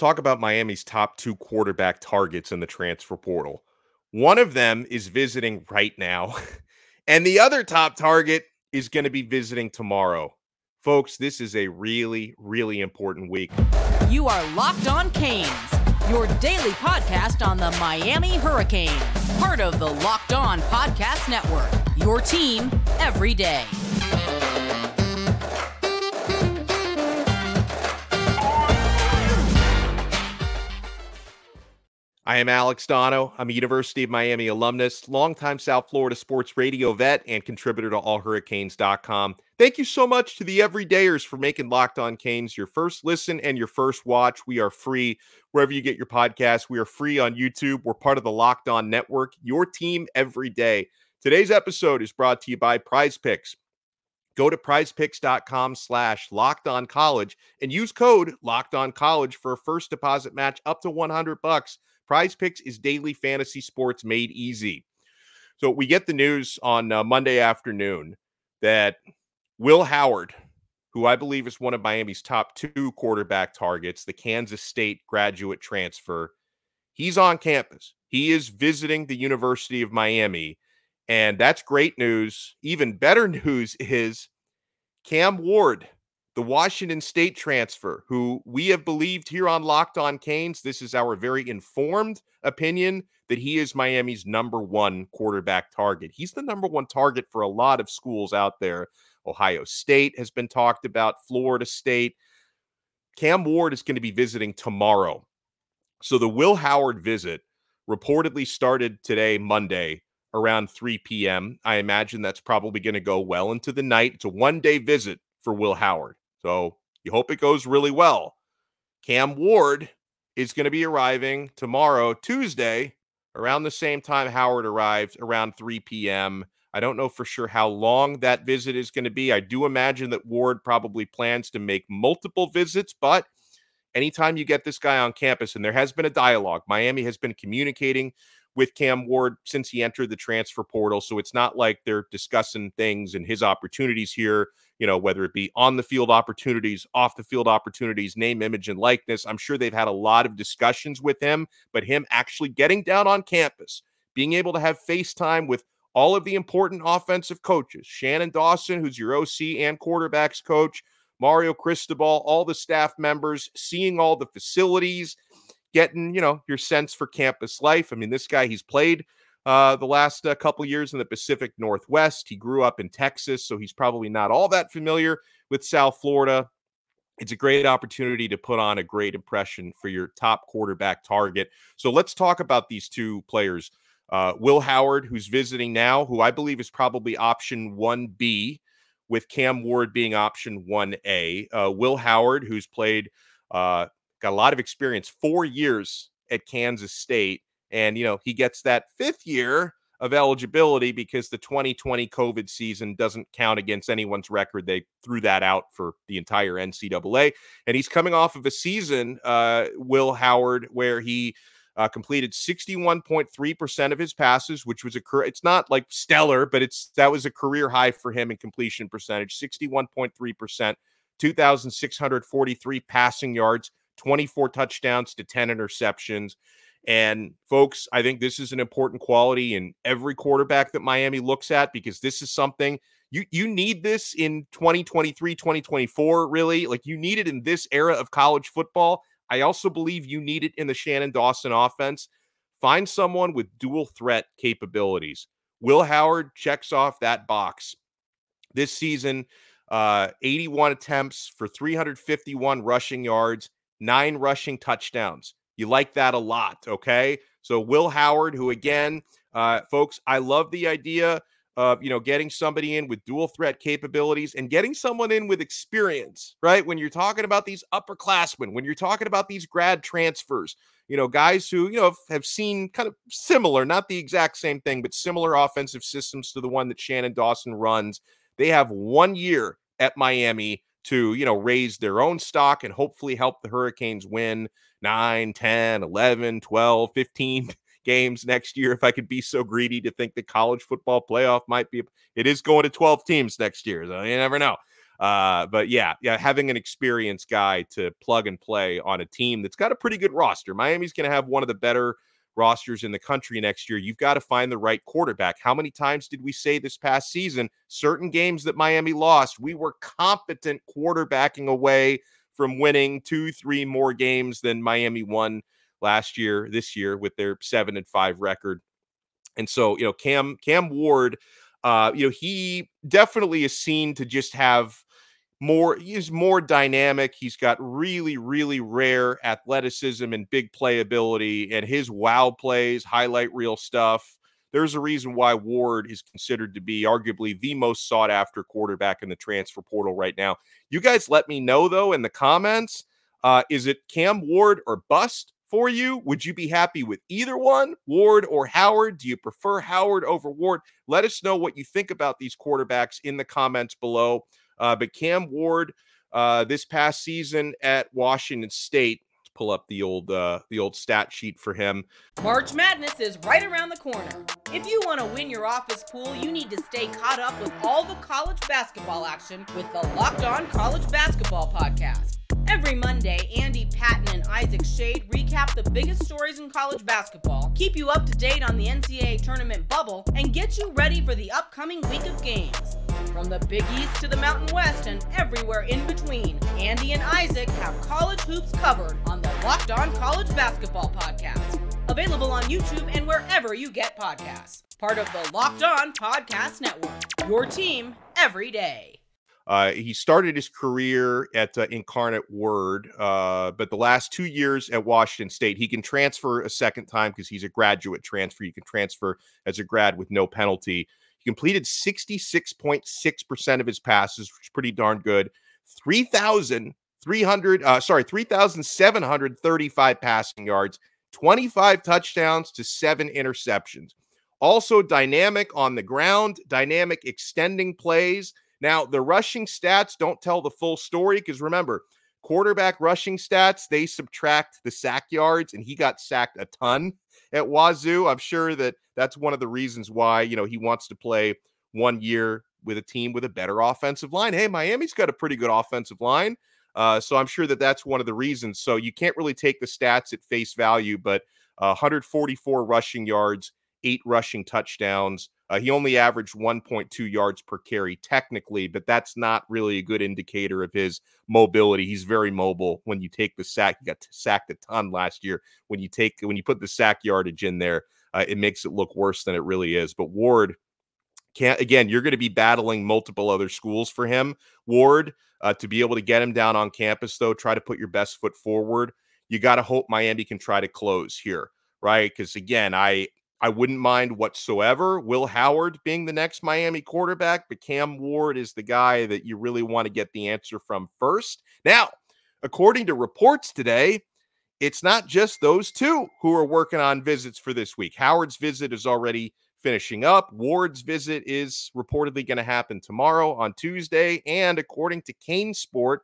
talk about Miami's top two quarterback targets in the transfer portal. One of them is visiting right now, and the other top target is going to be visiting tomorrow. Folks, this is a really, really important week. You are Locked On Canes, your daily podcast on the Miami Hurricanes, part of the Locked On Podcast Network, your team every day. I am Alex Donno. I'm a University of Miami alumnus, longtime South Florida sports radio vet, and contributor to allhurricanes.com. Thank you so much to the everydayers for making Locked On Canes your first listen and your first watch. We are free wherever you get your podcasts. We are free on YouTube. We're part of the Locked On Network, your team every day. Today's episode is brought to you by Prize Picks. Go to prizepicks.com slash locked on college and use code locked on college for a first deposit match up to 100 bucks. Prize Picks is daily fantasy sports made easy. So we get the news on uh, Monday afternoon that Will Howard, who I believe is one of Miami's top two quarterback targets, the Kansas State graduate transfer, he's on campus. He is visiting the University of Miami. And that's great news. Even better news is Cam Ward the Washington State transfer, who we have believed here on Locked On Canes, this is our very informed opinion that he is Miami's number one quarterback target. He's the number one target for a lot of schools out there. Ohio State has been talked about, Florida State. Cam Ward is going to be visiting tomorrow. So the Will Howard visit reportedly started today, Monday, around 3 p.m. I imagine that's probably going to go well into the night. It's a one day visit for Will Howard. So you hope it goes really well. Cam Ward is going to be arriving tomorrow, Tuesday, around the same time Howard arrived, around 3 p.m. I don't know for sure how long that visit is going to be. I do imagine that Ward probably plans to make multiple visits, but anytime you get this guy on campus, and there has been a dialogue, Miami has been communicating with Cam Ward since he entered the transfer portal. So it's not like they're discussing things and his opportunities here, you know, whether it be on the field opportunities, off the field opportunities, name, image, and likeness. I'm sure they've had a lot of discussions with him, but him actually getting down on campus, being able to have FaceTime with all of the important offensive coaches, Shannon Dawson, who's your OC and quarterbacks coach, Mario Cristobal, all the staff members, seeing all the facilities, getting, you know, your sense for campus life. I mean, this guy, he's played uh, the last uh, couple years in the Pacific Northwest. He grew up in Texas, so he's probably not all that familiar with South Florida. It's a great opportunity to put on a great impression for your top quarterback target. So let's talk about these two players. Uh, Will Howard, who's visiting now, who I believe is probably option 1B, with Cam Ward being option 1A. Uh, Will Howard, who's played uh, got a lot of experience, four years at Kansas State. And, you know, he gets that fifth year of eligibility because the 2020 COVID season doesn't count against anyone's record. They threw that out for the entire NCAA. And he's coming off of a season, uh, Will Howard, where he uh, completed 61.3% of his passes, which was a it's not like stellar, but it's that was a career high for him in completion percentage, 61.3%, 2,643 passing yards. 24 touchdowns to 10 interceptions. And folks, I think this is an important quality in every quarterback that Miami looks at because this is something you you need this in 2023, 2024 really. Like you need it in this era of college football. I also believe you need it in the Shannon Dawson offense. Find someone with dual threat capabilities. Will Howard checks off that box. This season, uh, 81 attempts for 351 rushing yards, nine rushing touchdowns. You like that a lot, okay? So Will Howard, who again, uh, folks, I love the idea of you know getting somebody in with dual threat capabilities and getting someone in with experience, right? When you're talking about these upperclassmen, when you're talking about these grad transfers, you know, guys who you know have seen kind of similar, not the exact same thing, but similar offensive systems to the one that Shannon Dawson runs. They have one year at Miami to, you know, raise their own stock and hopefully help the Hurricanes win 9, 10, 11, 12, 15 games next year. If I could be so greedy to think the college football playoff might be, it is going to 12 teams next year. So you never know. Uh, but yeah, yeah, having an experienced guy to plug and play on a team that's got a pretty good roster. Miami's going to have one of the better rosters in the country next year. You've got to find the right quarterback. How many times did we say this past season? Certain games that Miami lost, we were competent quarterbacking away from winning two, three more games than Miami won last year, this year with their seven and five record. And so, you know, Cam Cam Ward, uh, you know, he definitely is seen to just have more he's more dynamic he's got really really rare athleticism and big playability and his wow plays highlight reel stuff there's a reason why ward is considered to be arguably the most sought after quarterback in the transfer portal right now. You guys let me know though in the comments uh, is it cam ward or bust for you? Would you be happy with either one ward or howard? Do you prefer howard over ward? Let us know what you think about these quarterbacks in the comments below. Uh, but Cam Ward, uh, this past season at Washington State, pull up the old uh, the old stat sheet for him. March Madness is right around the corner. If you want to win your office pool, you need to stay caught up with all the college basketball action with the Locked On College Basketball Podcast. Every Monday, Andy Patton and Isaac Shade recap the biggest stories in college basketball, keep you up to date on the NCAA tournament bubble, and get you ready for the upcoming week of games. From the Big East to the Mountain West and everywhere in between, Andy and Isaac have college hoops covered on the Locked On College Basketball Podcast. Available on YouTube and wherever you get podcasts. Part of the Locked On Podcast Network. Your team every day. Uh, he started his career at uh, Incarnate Word, uh, but the last two years at Washington State, he can transfer a second time because he's a graduate transfer. You can transfer as a grad with no penalty. He completed 66.6% of his passes, which is pretty darn good. 3,300, uh, sorry, 3,735 passing yards, 25 touchdowns to seven interceptions. Also dynamic on the ground, dynamic extending plays. Now, the rushing stats don't tell the full story because remember, quarterback rushing stats, they subtract the sack yards, and he got sacked a ton at Wazoo. I'm sure that that's one of the reasons why, you know, he wants to play one year with a team with a better offensive line. Hey, Miami's got a pretty good offensive line. Uh, so I'm sure that that's one of the reasons. So you can't really take the stats at face value, but uh, 144 rushing yards, eight rushing touchdowns. Uh, he only averaged 1.2 yards per carry technically, but that's not really a good indicator of his mobility. He's very mobile. When you take the sack, he got sacked a ton last year. When you take when you put the sack yardage in there, uh, it makes it look worse than it really is. But Ward can't again. You're going to be battling multiple other schools for him. Ward uh, to be able to get him down on campus, though, try to put your best foot forward. You got to hope Miami can try to close here, right? Because again, I I wouldn't mind whatsoever Will Howard being the next Miami quarterback, but Cam Ward is the guy that you really want to get the answer from first. Now, according to reports today, it's not just those two who are working on visits for this week. Howard's visit is already finishing up. Ward's visit is reportedly going to happen tomorrow on Tuesday. And according to CaneSport,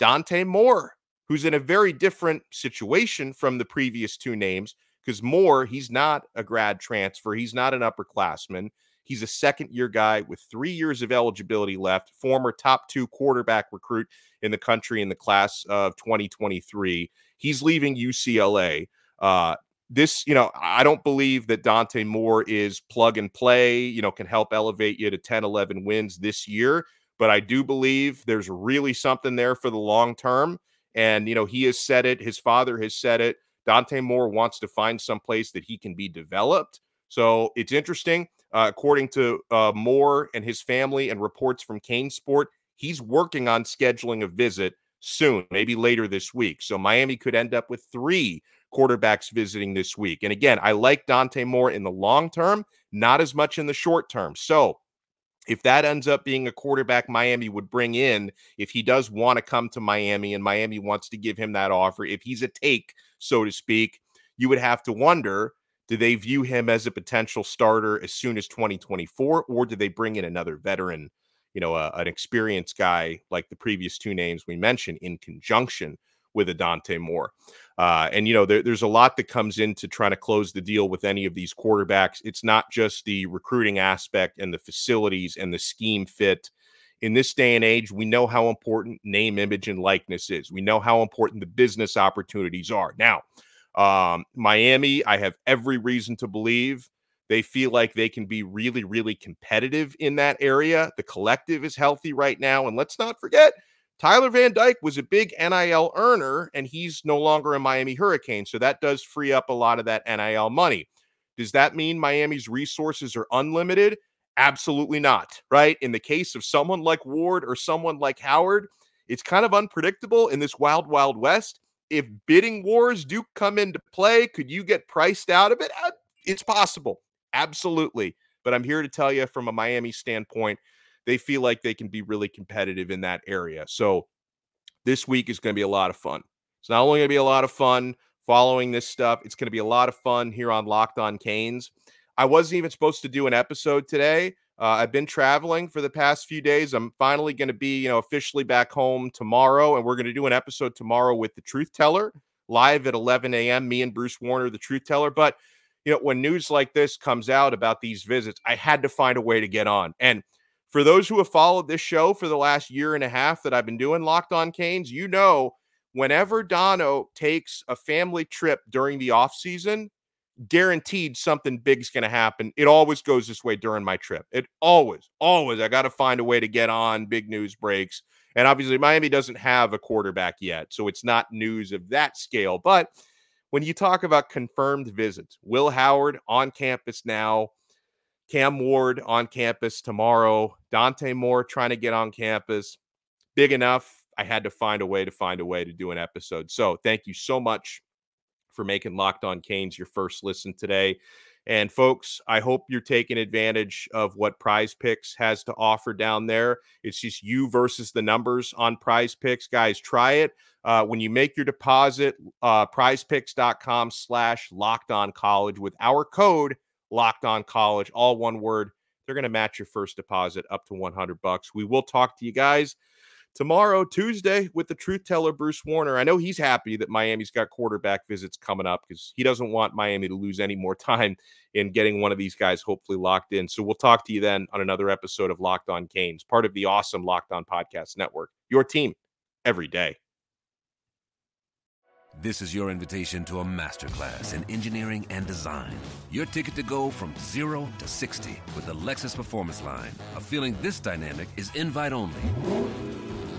Dante Moore, who's in a very different situation from the previous two names, because Moore, he's not a grad transfer, he's not an upperclassman. He's a second year guy with three years of eligibility left, former top two quarterback recruit in the country in the class of 2023. He's leaving UCLA. Uh, this, you know, I don't believe that Dante Moore is plug and play, you know, can help elevate you to 10, 11 wins this year. But I do believe there's really something there for the long term. And, you know, he has said it, his father has said it. Dante Moore wants to find some place that he can be developed. So it's interesting. Uh, according to uh, Moore and his family and reports from CaneSport, he's working on scheduling a visit soon, maybe later this week. So Miami could end up with three quarterbacks visiting this week. And again, I like Dante Moore in the long term, not as much in the short term. So if that ends up being a quarterback Miami would bring in, if he does want to come to Miami and Miami wants to give him that offer, if he's a take, so to speak, you would have to wonder do they view him as a potential starter as soon as 2024, or do they bring in another veteran, you know, an experienced guy like the previous two names we mentioned in conjunction with a Dante Moore? Uh, and you know, there, there's a lot that comes into trying to close the deal with any of these quarterbacks. It's not just the recruiting aspect and the facilities and the scheme fit. In this day and age, we know how important name, image, and likeness is. We know how important the business opportunities are. Now, um, Miami, I have every reason to believe they feel like they can be really, really competitive in that area. The collective is healthy right now. And let's not forget, Tyler Van Dyke was a big NIL earner, and he's no longer a Miami Hurricane. So that does free up a lot of that NIL money. Does that mean Miami's resources are unlimited? Absolutely not, right? In the case of someone like Ward or someone like Howard, it's kind of unpredictable in this wild, wild west. If bidding wars do come into play, could you get priced out of it? It's possible. Absolutely. But I'm here to tell you from a Miami standpoint, they feel like they can be really competitive in that area. So this week is going to be a lot of fun. It's not only going to be a lot of fun following this stuff, it's going to be a lot of fun here on Locked On Canes. I wasn't even supposed to do an episode today. Uh, I've been traveling for the past few days. I'm finally going to be, you know, officially back home tomorrow, and we're going to do an episode tomorrow with the Truth Teller live at 11 a.m. Me and Bruce Warner, the Truth Teller. But you know, when news like this comes out about these visits, I had to find a way to get on. And for those who have followed this show for the last year and a half that I've been doing Locked On Canes, you know, whenever Donno takes a family trip during the off season, guaranteed something big's going to happen. It always goes this way during my trip. It always, always. I got to find a way to get on big news breaks. And obviously, Miami doesn't have a quarterback yet, so it's not news of that scale. But when you talk about confirmed visits, Will Howard on campus now, Cam Ward on campus tomorrow, Dante Moore trying to get on campus, big enough. I had to find a way to find a way to do an episode. So thank you so much for making Locked On Canes your first listen today. And folks, I hope you're taking advantage of what Prize Picks has to offer down there. It's just you versus the numbers on Prize Picks. Guys, try it. Uh, when you make your deposit, uh, prizepicks.com slash locked on college with our code locked on college, all one word. They're going to match your first deposit up to 100 bucks. We will talk to you guys tomorrow, Tuesday, with the truth teller, Bruce Warner. I know he's happy that Miami's got quarterback visits coming up because he doesn't want Miami to lose any more time in getting one of these guys hopefully locked in. So we'll talk to you then on another episode of Locked On Canes, part of the awesome Locked On Podcast Network. Your team every day. This is your invitation to a masterclass in engineering and design. Your ticket to go from zero to 60 with the Lexus Performance Line. A feeling this dynamic is invite only.